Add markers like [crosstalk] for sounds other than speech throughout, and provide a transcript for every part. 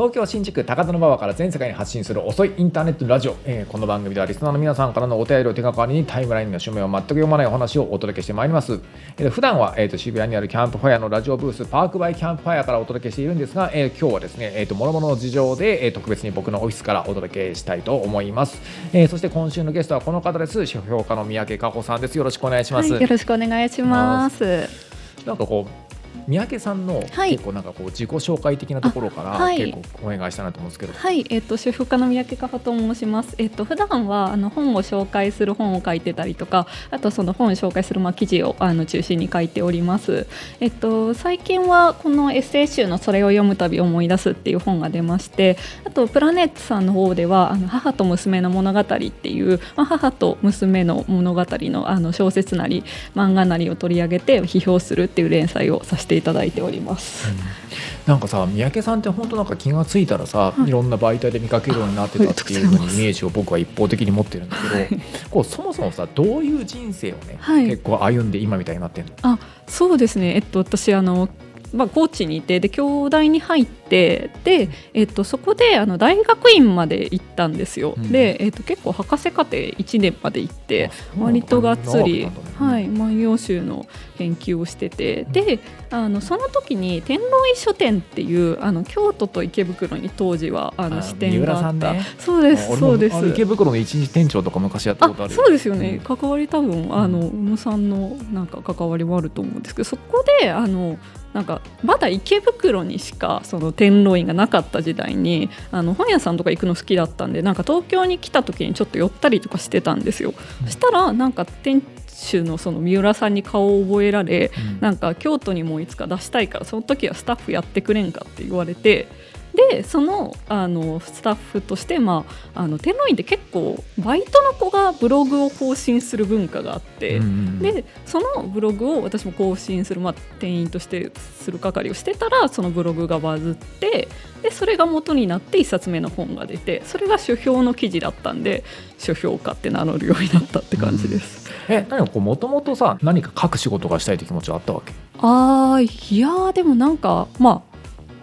東京新宿高田馬場から全世界に発信する遅いインターネットラジオ、えーこの番組ではリスナーの皆さんからのお便りを手がかりにタイムラインの署名を全く読まないお話をお届けしてまいります、えー普段は、えー、と渋谷にあるキャンプファイアのラジオブースパークバイキャンプファイアからお届けしているんですが、えー今日はですね、えー、と諸々の事情で、えー特別に僕のオフィスからお届けしたいと思います、えーそして今週のゲストはこの方です。書評家の三宅佳穂さんです。よろしくお願いします、はい、よろしくお願いします。なんかこう三宅さんのはい。結構なんかこう自己紹介的なところから結構お願いしたいなと思うんですけど、はい、えっ、と主婦家の三宅佳穂と申します。えっ、と普段はあの本を紹介する本を書いてたりとか、あとその本を紹介するまあ記事をあの中心に書いております。えっ、と最近はこのエッセイ集のそれを読むたび思い出すっていう本が出まして、あとプラネットさんの方ではあの母と娘の物語っていう、まあ、母と娘の物語のあの小説なり漫画なりを取り上げて批評するっていう連載をさせていただいております。なんかさ三宅さんって本当なんか気がついたらさ、はい。い、ろんな媒体で見かけるようになってたっていうふうにイメージを僕は一方的に持ってるんだけど、こうそもそもさどういう人生をね、はい。結構歩んで今みたいになってんの？あそうですね、えっと、私あの、まあ、高知にいてで京大に入ってで、えっと、そこであの大学院まで行ったんですよ、うん。で、えっと、結構博士課程1年まで行って割とがっつり、はい、万葉集の研究をしてて、であのその時に天狼医書店っていうあの京都と池袋に当時はあのあ支店があった、ね。そうですそうです。池袋の一日店長とか昔やったことあるそうですよね、うん。関わり多分あの宇野さんのなんか関わりもあると思うんですけどそこであのなんかまだ池袋にしかその天狼院がなかった時代にあの本屋さんとか行くの好きだったんでなんか東京に来た時にちょっと寄ったりとかしてたんですよ。うんそしたらなんか店主のその三浦さんに顔を覚えられうんなんか京都にもいつか出したいからその時はスタッフやってくれんかって言われてでそのあのスタッフとして、まあ、あの天皇院って結構バイトの子がブログを更新する文化があって、うんうんでそのブログを私も更新する、まあ、店員としてする係をしてたらそのブログがバズってでそれが元になって1冊目の本が出てそれが書評の記事だったんで書評家って名乗るようになったって感じです。え何かこうもともとさ何か書く仕事がしたいって気持ちはあったわけ？あーいやーでもなんかまあ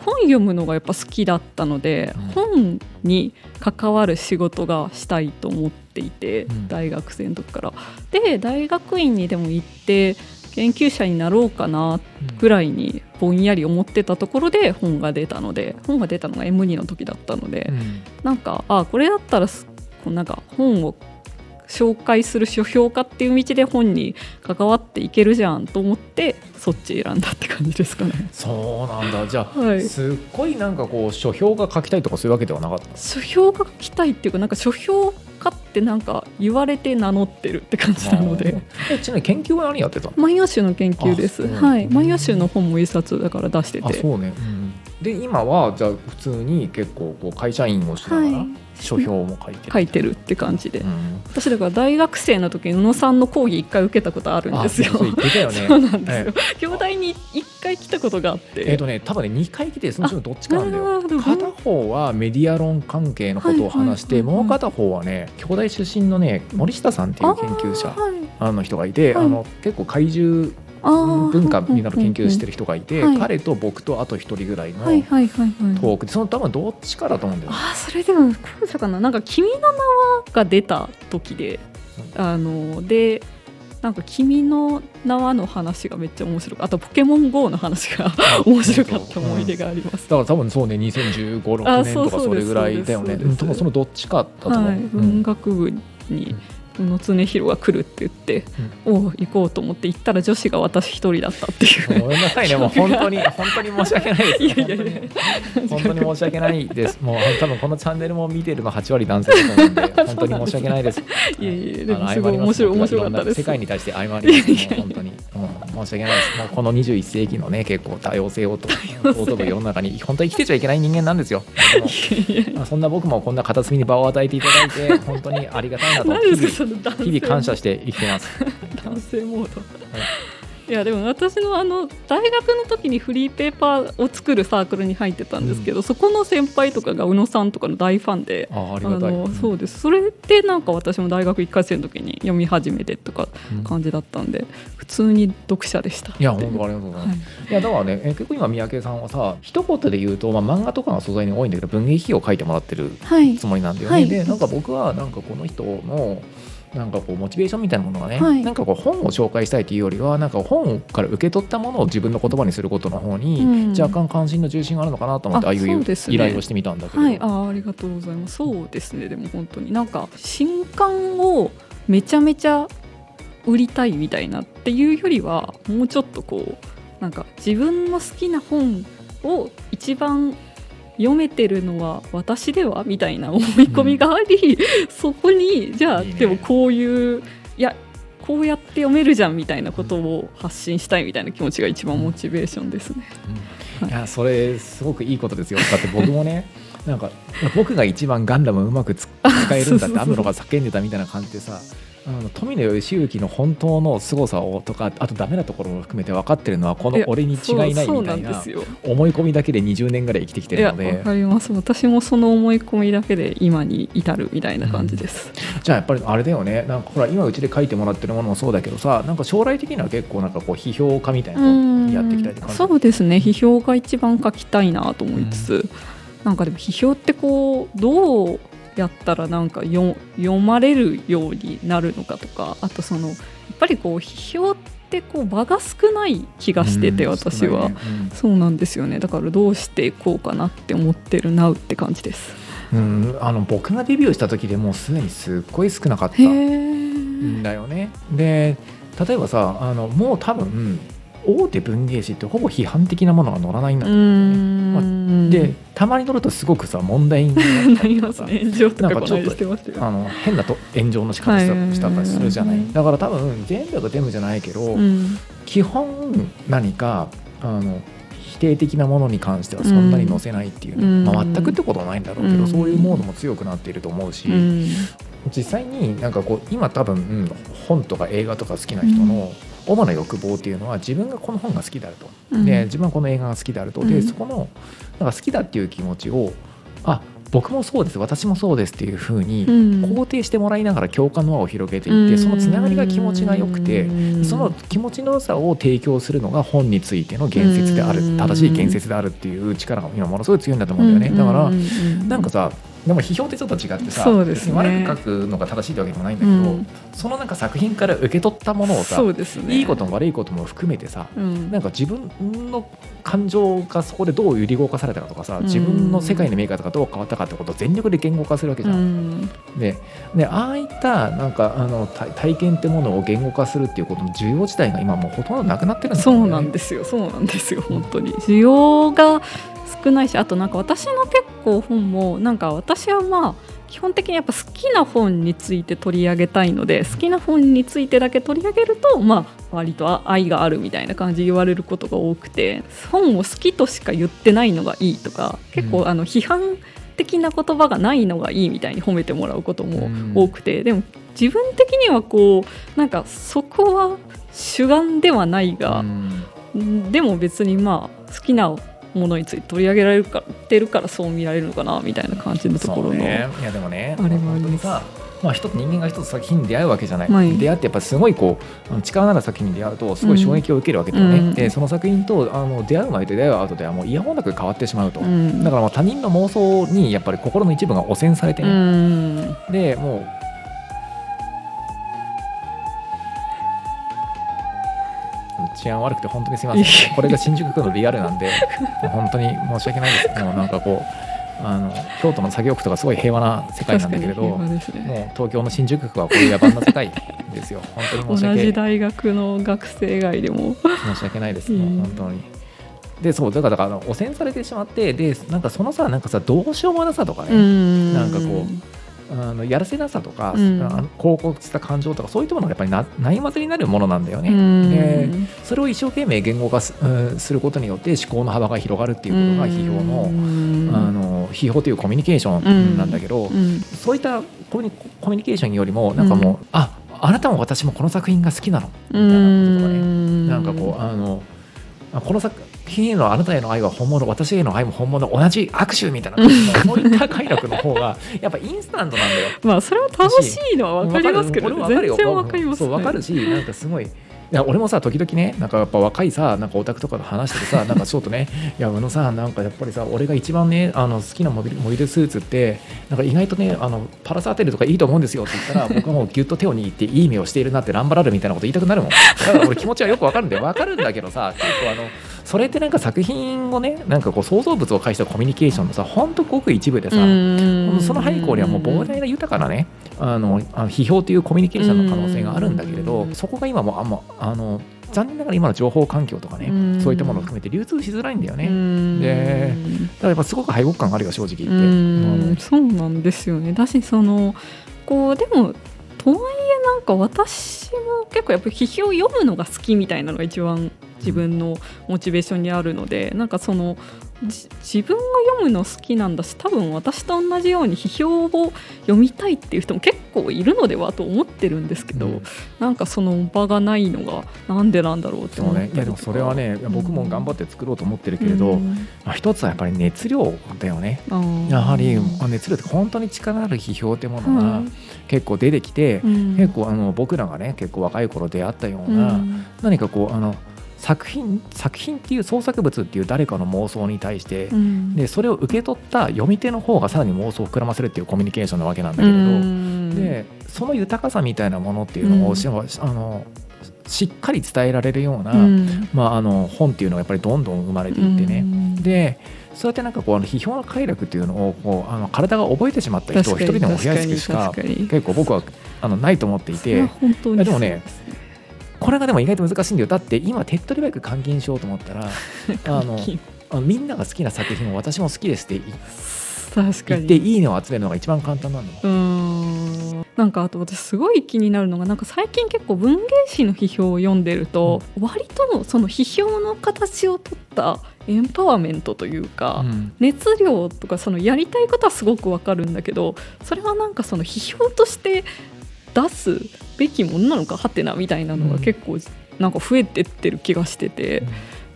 本読むのがやっぱ好きだったので、うん。本に関わる仕事がしたいと思っていて、うん。大学生の時から。で大学院にでも行って研究者になろうかなぐらいにぼんやり思ってたところで本が出たので本が出たのが M2 の時だったので、うん。なんかあこれだったらすこうなんか本を紹介する書評家っていう道で本に関わっていけるじゃんと思ってそっち選んだって感じですかね。そうなんだ。じゃあ、はい。すっごいなんかこう書評が書きたいとかそういうわけではなかった？書評が書きたいっていうかなんか書評家ってなんか言われて名乗ってるって感じなので。ちなみに研究は何やってたの？万葉集の研究です。はい、万葉集の本も一冊だから出してて。あそうね、うんで今はじゃあ普通に結構こう会社員をしながらはい。書評も書いてる、書いてるって感じで、うん。私だから大学生の時に宇野さんの講義一回受けたことあるんですよ。あそう言ね。[laughs] そうなんですよ。京大に一回来たことがあって。えっ、とね多分ね2回来てそのうちのどっちかなんだよ。片方はメディア論関係のことを話して、はいはいはいはい。もう片方はね京大出身のね森下さんっていう研究者あの人がいて、はい。あの結構怪獣文化みんなの研究してる人がいて、はい彼と僕とあと一人ぐらいの。トークでその多分どっちかだと思うんだよね。あーそれでも後者かななんか「君の名は」が出た時であのでなんか「君の名は」の話がめっちゃ面白かったあと「ポケモン GO」の話が面白かった思い出があります。だから多分そうね2015、6あ年とかそれぐらいだよね。ですそのどっちかだと思う。はい、うん文学部に宇野常弘が来るって言って、おう行こうと思って行ったら女子が私一人だったっていう。ごめんなさいね、[laughs] もう本当に、本当に申し訳ないです。いやいやいや本当に申し訳ないです。もう多分このチャンネルも見てるの8割男性だと思うんで、[laughs] 本当に申し訳ないです。いやいやでもすごい面白い面白かったです。世界に対して謝ります。本当に、申し訳ないです。もうこの21世紀のね、結構多様性をと尊ぶ世の中に本当に生きてちゃいけない人間なんですよ。でもまあそんな僕もこんな片隅に場を与えていただいて、[laughs] 本当にありがたいなと日々感謝して生きてます。男性モード。いやでも私のあの大学の時にフリーペーパーを作るサークルに入ってたんですけど、うん、そこの先輩とかが宇野さんとかの大ファンでああのそうです。それでなんか私も大学1回生の時に読み始めてとか感じだったんで、うん、普通に読者でしたいや本当ありがとうございます、はい、いやだからねえ結構今三宅さんはさ一言で言うと、まあ、漫画とかが素材に多いんだけど文芸費を書いてもらってるつもりなんだよね、はい、でなんか僕はなんかこの人のなんかこうモチベーションみたいなものがね、はい、なんかこう本を紹介したいというよりはなんか本から受け取ったものを自分の言葉にすることの方に若干関心の重心があるのかなと思って、ああいう依頼をしてみたんだけど、はい、あありがとうございます。そうですね。でも本当になんか新刊をめちゃめちゃ売りたいみたいなっていうよりはもうちょっとこうなんか自分の好きな本を一番読めてるのは私ではみたいな思い込みがあり、うん、そこにじゃあでもこういういやこうやって読めるじゃんみたいなことを発信したいみたいな気持ちが一番モチベーションですね。うん、い。やそれすごくいいことですよ。だって僕もねなんか僕が一番ガンダムうまく使えるんだって [laughs] アムロが叫んでたみたいな感じでさあの富野義行の本当の凄さをとかあとダメなところも含めて分かってるのはこの俺に違いないみたいな思い込みだけで20年ぐらい生きてきてるので。わかります私もその思い込みだけで今に至るみたいな感じです、うん、じゃあやっぱりあれだよね。なんかほら今うちで書いてもらってるものもそうだけどさなんか将来的には結構なんかこう批評家みたいなのやっていきたいって感じそうですね。批評が一番書きたいなと思いつつ、うん、なんかでも批評ってこうどうやったらなんか読まれるようになるのかとかあとそのやっぱりこう批評ってこう場が少ない気がしてて、私は、ね。うん、そうなんですよね。だからどうしていこうかなって思ってるなって感じです。うん、あの僕がデビューした時でもうすでにすっごい少なかった。んだよね。で例えばさあのもう多分大手文芸誌ってほぼ批判的なものが載らないんだと思うんだよね。まあ、でたまに載るとすごくさ問題になりますね。炎上とかちょっとあの変なと炎上の仕方したりするじゃない。だから多分全部が全部じゃないけど、うん、基本何かあの否定的なものに関してはそんなに載せないっていう、ね、うん、まあ、全くってことはないんだろうけど、うん、そういうモードも強くなっていると思うし、実際になんかこう今多分本とか映画とか好きな人の主な欲望っていうのは自分がこの本が好きであると、うん、で自分はこの映画が好きであると、でそこのなんか好きだっていう気持ちをあ僕もそうです。私もそうですっていうふうに肯定してもらいながら共感の輪を広げていって、そのつながりが気持ちが良くて、その気持ちの良さを提供するのが本についての言説である、正しい言説であるっていう力が今ものすごい強いんだと思うんだよね。だからなんかさでも批評ってちょっと違ってさそうです、ね、悪く書くのが正しいわけでもないんだけど、うん、そのなんか作品から受け取ったものをさ、ね、いいことも悪いことも含めてさ、うん、なんか自分の感情がそこでどう揺り動かされたかとかさ自分の世界の見え方がどう変わったかってことを全力で言語化するわけじゃん。うん、ででああいったなんかあの体験ってものを言語化するっていうことの需要自体が今もうほとんどなくなってるんですよ、ね、そうなんですよ。そうなんですよ。本当に。需要が少ないしあとなんか私の結構本もなんか私はまあ基本的にやっぱ好きな本について取り上げたいので好きな本についてだけ取り上げるとまあ割と愛があるみたいな感じで言われることが多くて本を好きとしか言ってないのがいいとか結構あの批判的な言葉がないのがいいみたいに褒めてもらうことも多くてでも自分的にはこうなんかそこは主眼ではないがでも別にまあ好きなものについて取り上げられるかてるからそう見られるのかなみたいな感じのところの、ね、いやでもねあれもあります。さまあ、一つ人間が一つ作品に出会うわけじゃない、はい、出会ってやっぱすごいこう力のある作品に出会うとすごい衝撃を受けるわけだよね、うん、でその作品とあの出会う前と出会う後ではもうイヤホンなく変わってしまうと、うん、だからもう他人の妄想にやっぱり心の一部が汚染されてね、うん、でもう治安悪くて本当にすみません。これが新宿区のリアルなんで本当に申し訳ないです。[laughs] もうなんかこうあの京都の作業区とかすごい平和な世界なんだけれど、ね、もう東京の新宿区はこういう野蛮な世界ですよ。本当に申し訳同じ大学の学生街でも。申し訳ないです、もう本当に。でそうだからだから汚染されてしまってでなんかそのさなんかさどうしようもなさとかね。なんかこうあのやらせなさとか、うん、広告した感情とかそういったものがやっぱりなないまぜになるものなんだよね。でそれを一生懸命言語化す,、することによって思考の幅が広がるっていうことが批評のあの批評というコミュニケーションなんだけど、そういったコミュニケーションよりもなんかもう、ああなたも私もこの作品が好きなのみたいなこととかね。なんかこうあのあこの作品へのあなたへの愛は本物私への愛も本物同じ握手みたいな。[laughs] そういった快楽の方がやっぱインスタントなんだよ。まあそれは楽しいのは分かりますけど、ね、わかるよ。全然分かります、そう分かるしなんかすごい。いや俺もさ時々ねなんかやっぱ若いさなんかオタクとかと話しててさなんかちょっとねいや宇野さんなんかやっぱりさ俺が一番ねあの好きなモビルモビルスーツってなんか意外とねあのパラサーテルとかいいと思うんですよって言ったら [laughs] 僕はもうギュッと手を握っていい目をしているなってランバラルみたいなこと言いたくなるもん。だから俺気持ちはよくわかるんだよ。わかるんだけどさ結構あのそれってなんか作品をねなんかこう創造物を介したコミュニケーションのさほんとごく一部でさその背後にはもう膨大な豊かなねあのあの批評というコミュニケーションの可能性があるんだけれどそこが今もあんまあの残念ながら今の情報環境とかねそういったものを含めて流通しづらいんだよね。でだからやっぱすごく敗北感があるよ正直言って。うん。そうなんですよね。だしそのこうでもとはいえなんか私も結構やっぱり批評を読むのが好きみたいなのが一番自分のモチベーションにあるので、なんかその自分が読むの好きなんだし多分私と同じように批評を読みたいっていう人も結構いるのではと思ってるんですけど、うん、なんかその場がないのがなんでなんだろうって思ってね、いやでもそれはね僕も頑張って作ろうと思ってるけれど、うん、まあ、一つはやっぱり熱量だよね、うん、やはり熱量って本当に力ある批評ってものが結構出てきて、結構あの僕らがね結構若い頃出会ったような、何かこうあの作品作品っていう創作物っていう誰かの妄想に対して、うん、でそれを受け取った読み手の方がさらに妄想を膨らませるっていうコミュニケーションなわけなんだけれど、うん、でその豊かさみたいなものっていうのを、うん、あのしっかり伝えられるような、まあ、あの本っていうのがやっぱりどんどん生まれていってね。でそうやってなんかこうあの批評の快楽っていうのをこうあの体が覚えてしまった人を一人でも増やすしか結構僕はあのないと思っていて。でもねこれがでも意外と難しいんだよ。だって今手っ取り早く換金しようと思ったら [laughs] あのあみんなが好きな作品を私も好きですって言っていいねを集めるのが一番簡単なの。なんかあと私すごい気になるのがなんか最近結構文芸誌の批評を読んでると、うん、割とその批評の形をとったエンパワーメントというか、うん、熱量とかそのやりたいことはすごくわかるんだけどそれはなんかその批評として出すべきものなのかはてなみたいなのが結構なんか増えてってる気がしてて、うん、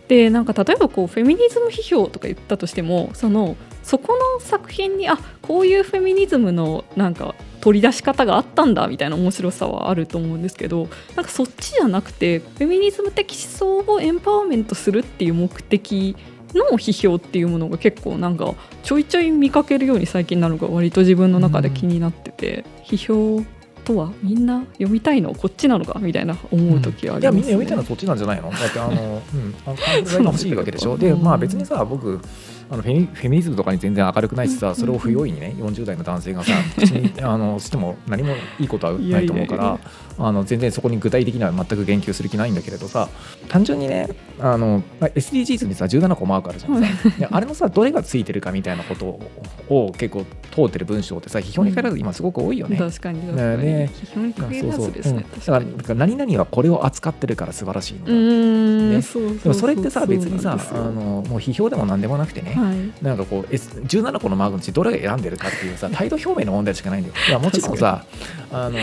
でなんか例えばこうフェミニズム批評とか言ったとしてもそのそこの作品にあこういうフェミニズムのなんか取り出し方があったんだみたいな面白さはあると思うんですけどなんかそっちじゃなくてフェミニズム的思想をエンパワーメントするっていう目的の批評っていうものが結構なんかちょいちょい見かけるように最近なのが割と自分の中で気になってて、批評とはみんな読みたいのこっちなのかみたいな思う時あります、ね。うん、いやみんな読みたいのはそっちなんじゃないの？だってあの、うん、あの [laughs] が欲しいわけでしょ？でまあ別にさ僕あのフェミフェミニズムとかに全然明るくないしさそれを不用意にね40代の男性がさ口にあのしても何もいいことはないと思うからあの全然そこに具体的には全く言及する気ないんだけれどさ単純にねあの SDGs にさ17個マークあるじゃん。さあれのさどれがついてるかみたいなことを結構通ってる文章ってさ批評に変える今すごく多いよね。確かに確かに、ね、批評に変えるやつですね。だから何々はこれを扱ってるから素晴らしいのだ、ね、でもそれってさ別にさあのもう批評でも何でもなくてね、はい、なんかこう、S、17個のマークのうちどれが選んでるかっていうさ [laughs] 態度表明の問題しかないんだよ。いやもちろんさあの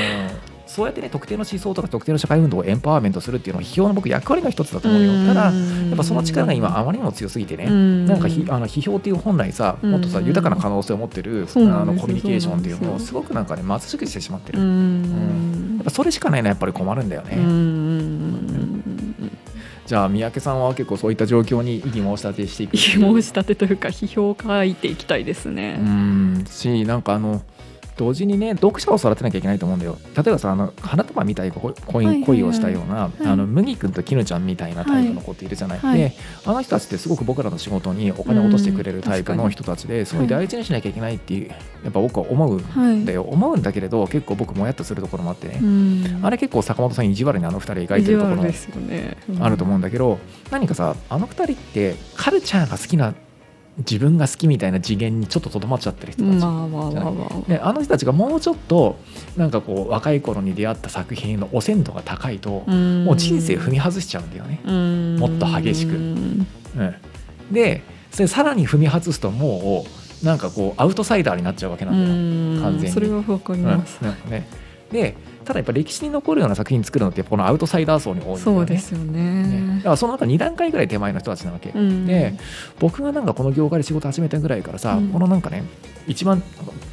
そうやってね特定の思想とか特定の社会運動をエンパワーメントするっていうのは批評の僕役割の一つだと思うよ。ただやっぱその力が今あまりにも強すぎてねなんかひあの批評っていう本来さもっとさ豊かな可能性を持ってるあのコミュニケーションっていうのをすごくなんかね貧しくしてしまってる。うん。やっぱそれしかないのはやっぱり困るんだよねじゃあ三宅さんは結構そういった状況に異議申し立てしていく。異議申し立てというか批評を書いていきたいですねうんしなんかあの同時にね読者を育てなきゃいけないと思うんだよ。例えばさあの花束みたい恋恋をしたような、あの麦君と絹ちゃんみたいなタイプの子っているじゃない、はい、であの人たちってすごく僕らの仕事にお金を落としてくれるタイプの人たちですごい。大事にしなきゃいけないっていうやっぱ僕は思うんだよ、はい、思うんだけれど結構僕もやっとするところもあってね。あれ結構坂本さん意地悪にあの2人描いてるところあると思うんだけど、何かさあの2人ってカルチャーが好きな自分が好きみたいな次元にちょっととどまっちゃってる人たち、であの人たちがもうちょっとなんかこう若い頃に出会った作品の汚染度が高いともう人生踏み外しちゃうんだよね。もっと激しく。うん、でそれさらに踏み外すともうなんかこうアウトサイダーになっちゃうわけなんだよ。完全に。それは分かります、うん、ねでただやっぱ歴史に残るような作品作るのってこのアウトサイダー層に多いんだよね。そうですよね。ね。だからその中2段階ぐらい手前の人たちなわけ、うん。で僕がなんかこの業界で仕事始めたぐらいからさ、うん。このなんかね一番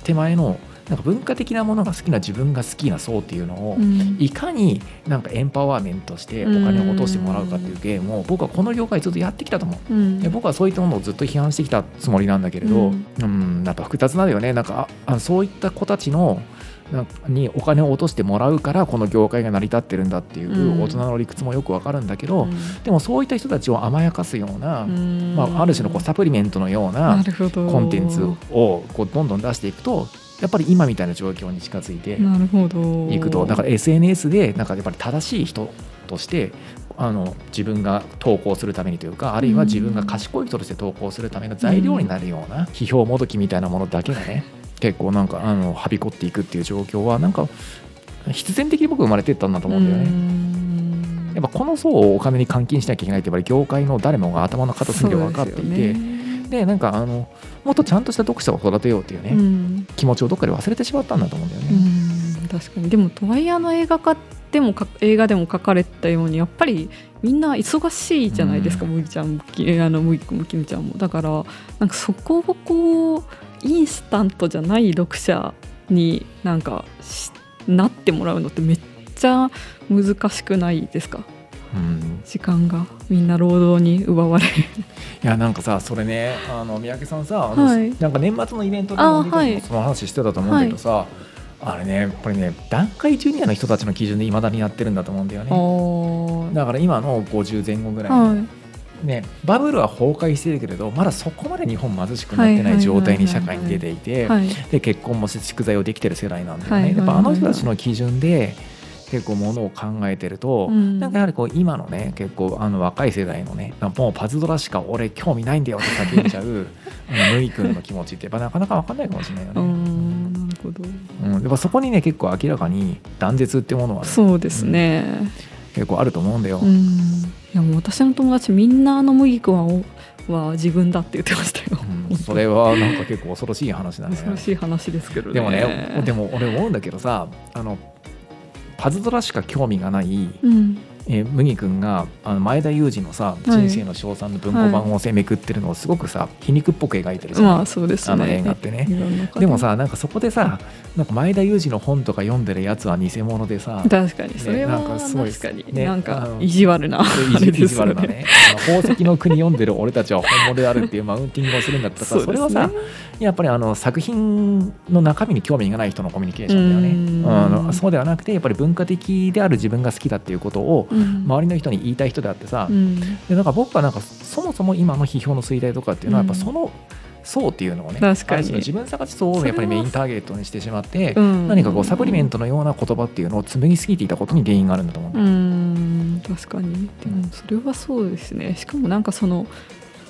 手前のなんか文化的なものが好きな自分が好きな層っていうのを、うん。いかになんかエンパワーメントしてお金を落としてもらうかっていうゲームを僕はこの業界ずっとやってきたと思う。うん。で僕はそういったものをずっと批判してきたつもりなんだけれど、ううんん、やっぱ複雑なんだよね。なんかああそういった子たちのなんかにお金を落としてもらうからこの業界が成り立ってるんだっていううん。大人の理屈もよくわかるんだけど、うん。でもそういった人たちを甘やかすような、うん。まあ、ある種のこうサプリメントのようなコンテンツをこうどんどん出していくとやっぱり今みたいな状況に近づいていくとだから SNS でなんかやっぱり正しい人としてあの自分が投稿するためにというかあるいは自分が賢い人として投稿するための材料になるような批評もどきみたいなものだけがね結構なんかあのはびこっていくっていう状況はなんか必然的に僕生まれてったんだと思うんだよね。ねやっぱこの層をお金に換金しなきゃいけないってやっぱり業界の誰もが頭の片隅で分かっていてで,、なんかあのもっとちゃんとした読者を育てようっていうね、うん。気持ちをどっかで忘れてしまったんだと思うんだようね。ん確かに。でもとはいえあの映画化でもか映画でも書かれたようにやっぱりみんな忙しいじゃないですか、うん。麦ちゃんきあの麦麦ちゃんも。だからなんかそこをこうインスタントじゃない読者になんかしなってもらうのってめっちゃ難しくないですか？うん。時間が。みんな労働に奪われいやなんかさそれねあの三宅さんさあの、はい。なんか年末のイベントであもその話してたと思うけどさ、あれねやっぱりね段階ジュニアの人たちの基準でいまだにやってるんだと思うんだよね。はだから今の50前後ぐらいの、いね、バブルは崩壊してるけれどまだそこまで日本貧しくなってない状態に社会に出ていてはいで結婚も蓄財をできてる世代なんだよね、やっぱあの人たちの基準で結構ものを考えてると、うん。なんかやはりこう今のね結構あの若い世代のねもうパズドラしか俺興味ないんだよって叫んじゃう [laughs] あのムイ君の気持ちってやっぱなかなか分かんないかもしれないようね。んなるほど。うん、やっぱそこにね結構明らかに断絶っていうものは、ね、そうですね、結構あると思うんだよ。うん、いやもう私の友達みんなあの麦君はおは自分だって言ってましたよ、うん。それはなんか結構恐ろしい話だね。恐ろしい話ですけどね。でもねでも俺思うんだけどさあのパズドラしか興味がない、うんえー麦君があの前田裕二のさ「人生の称賛」の文庫版をせめくってるのをすごくさ皮肉っぽく描いてるじゃん、まあそうですね。あの映画ってね。でもさなんかそこでさなんか前田裕二の本とか読んでるやつは偽物でさ確かに。それはなんかすごい確かに、ねなんか意地悪な意地意地悪なね。宝石の国読んでる俺たちは本物であるっていうマウンティングをするんだったらさそれはさやっぱりあの作品の中身に興味がない人のコミュニケーションだよね。うのそうではなくてやっぱり文化的である自分が好きだっていうことをうん周りの人に言いたい人であってさ、うん。でなんか僕はなんかそもそも今の批評の衰退とかっていうのはやっぱうん。その層っていうのをね、確かに。自分探し層をやっぱりメインターゲットにしてしまって、うん。何かこうサプリメントのような言葉っていうのを紡ぎすぎていたことに原因があるんだと思う。ん。確かに。でもそれはそうですね。しかもなんかその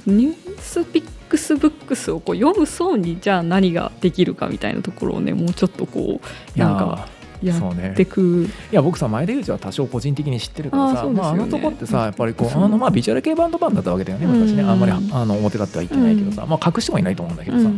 ニュースピックスブックスをこう読む層にじゃあ何ができるかみたいなところをねもうちょっとこうなんかいやーやそうねってく。いや僕さ前田裕二は多少個人的に知ってるからさあまあ、あのとこってさやっぱりこうあのまあビジュアル系バンドマンだったわけだよね昔ねうんあんまりあの表立っては言ってないけどさ、まあ隠してもいないと思うんだけどさ、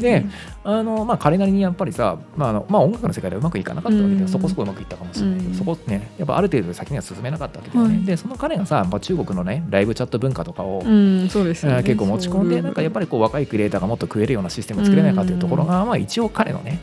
であのまあ彼なりにやっぱりさ、まああのまあ、音楽の世界ではうまくいかなかったわけで、うん。そこそこうまくいったかもしれないけど、うん。そこねやっぱある程度先には進めなかったわけだよね、はい。でその彼がさ、まあ、中国のねライブチャット文化とかを、うんそうですよね。えー結構持ち込んでなんかやっぱりこう若いクリエイターがもっと食えるようなシステムを作れないかというところが、まあ、一応彼のね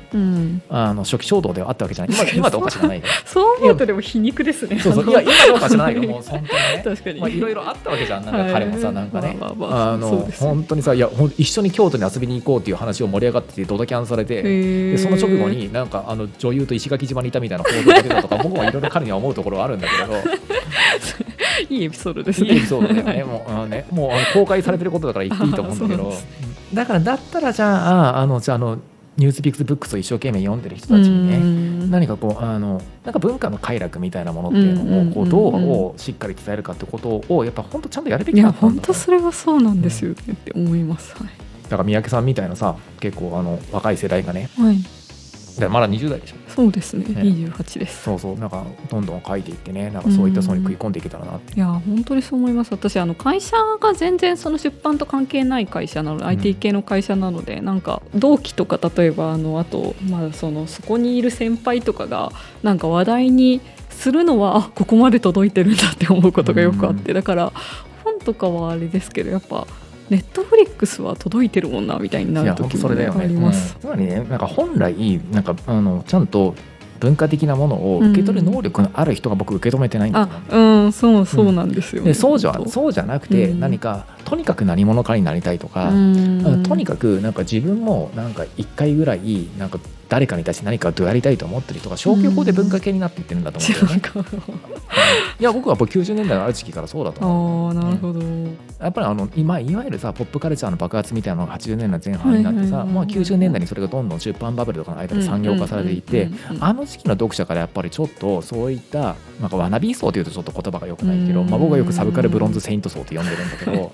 あの初期衝動ではあったわけじゃない今今とおかしくない [laughs] そう思うとでも皮肉ですね。そうそう。いや今どうか知らないよもう本当にね。[laughs] 確かに、まあ、いろいろあったわけじゃん、なんかはい。彼もさ、なんかね、まあの本当にさ、いや、一緒に京都に遊びに行こうっていう話を盛り上がってて、ドタキャンされて、でその直後に、なんかあの女優と石垣島にいたみたいな報道が出たとか、僕もいろいろ彼には思うところはあるんだけれど、[laughs] いいエピソードですね。いいエピソードだよね、もうあのねもう公開されてることだから言っていいと思うんだけど。だから、だったらじゃあ、あのじゃああの、ニュースピックスブックスを一生懸命読んでる人たちにね、ね何かこうあのなんか文化の快楽みたいなものっていうのをこうどうんうんうんうん。うしっかり伝えるかってことをやっぱ本当ちゃんとやるべいやきだったんだ本当それはそうなんですよねって思います、だから三宅さんみたいなさ結構あの若い世代がね。はい、はい、だからまだ20代でしょそうですね。ね。28です。そうそう。なんかどんどん書いていってね。なんかそういった層に食い込んでいけたらなって。いや本当にそう思います。私あの会社が全然その出版と関係ない会社なので、ん。IT 系の会社なのでなんか同期とか例えばあのあと、まあ、そのそこにいる先輩とかがなんか話題にするのはあここまで届いてるんだって思うことがよくあって、うん。だから本とかはあれですけどやっぱネットフリックスは届いてるもんなみたいにないる時も、ね、あります。うん。つまりね。なん。か本来なんかあのちゃんと文化的なものを受け取る能力のある人が僕受け止めてないんだうあうんそうそうなんですよ、ねでそうじゃそうじゃなくてうん。何か、とにかく何者かになりたいとか、うん。とにかくなんか自分もなんか一回ぐらいなんか誰かに対して何かをやりたいと思ってる人が消去法で文化系になっていってるんだと思うんだよね。[laughs] いや僕はやっぱ90年代のある時期からそうだと思う。ああなるほど、やっぱりあの今いわゆるさポップカルチャーの爆発みたいなのが80年代前半になってさ、まあ、90年代にそれがどんどん出版バブルとかの間で産業化されていて、うんうんうん。うんあの時期の読者からやっぱりちょっとそういったなんかワナビー層というとちょっと言葉が良くないけど、うんまあ、僕はよくサブカルブロンズ・セイント層って呼んでるんだけど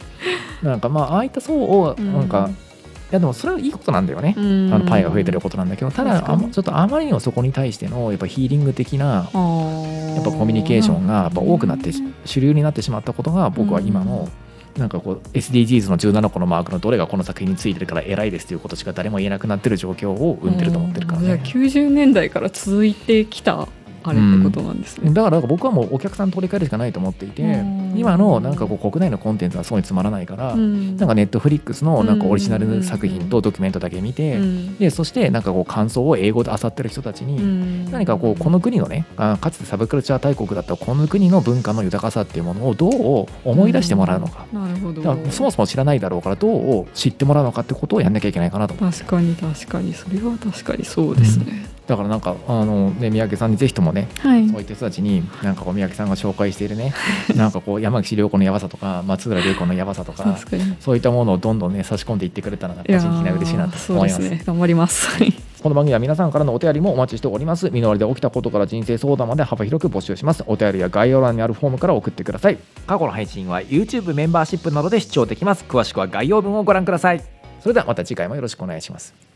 なんかまあああいった層をなんか、いやでもそれはいいことなんだよね。あのパイが増えてることなんだけどただちょっとあまりにもそこに対してのやっぱヒーリング的なややっぱコミュニケーションがやっぱ多くなってし主流になってしまったことが僕は今のなんかこう SDGs の17個のマークのどれがこの作品についてるから偉いですということしか誰も言えなくなってる状況を生んでると思ってるからね。90年代から続いてきたあれってことなんですね。だから僕はもうお客さん取り替えるしかないと思っていてうん。今のなんかこう国内のコンテンツはそうにつまらないからうん。なんかネットフリックスのなんかオリジナル作品とドキュメントだけ見てうん。でそしてなんかこう感想を英語で漁ってる人たちにうん。何かこうこの国のねあかつてサブカルチャー大国だったこの国の文化の豊かさっていうものをどう思い出してもらうのか、なるほど。そもそも知らないだろうからどう知ってもらうのかってことをやんなきゃいけないかなと。確かに確かに。それは確かにそうですね。だからなんかあの、ね、三宅さんにぜひともねはいそういった人たちになんかこう三宅さんが紹介しているね [laughs] なんかこう山岸涼子のやばさとか松浦涼子のやばさとか。そういったものをどんどんね差し込んでいってくれたらなんか個人的には嬉しいなと思います。ね。頑張ります。はいこの番組は皆さんからのお便りもお待ちしております。身の回りで起きたことから人生相談まで幅広く募集します。お便りは概要欄にあるフォームから送ってください。過去の配信は YouTube メンバーシップなどで視聴できます。詳しくは概要文をご覧ください。それではまた次回もよろしくお願いします。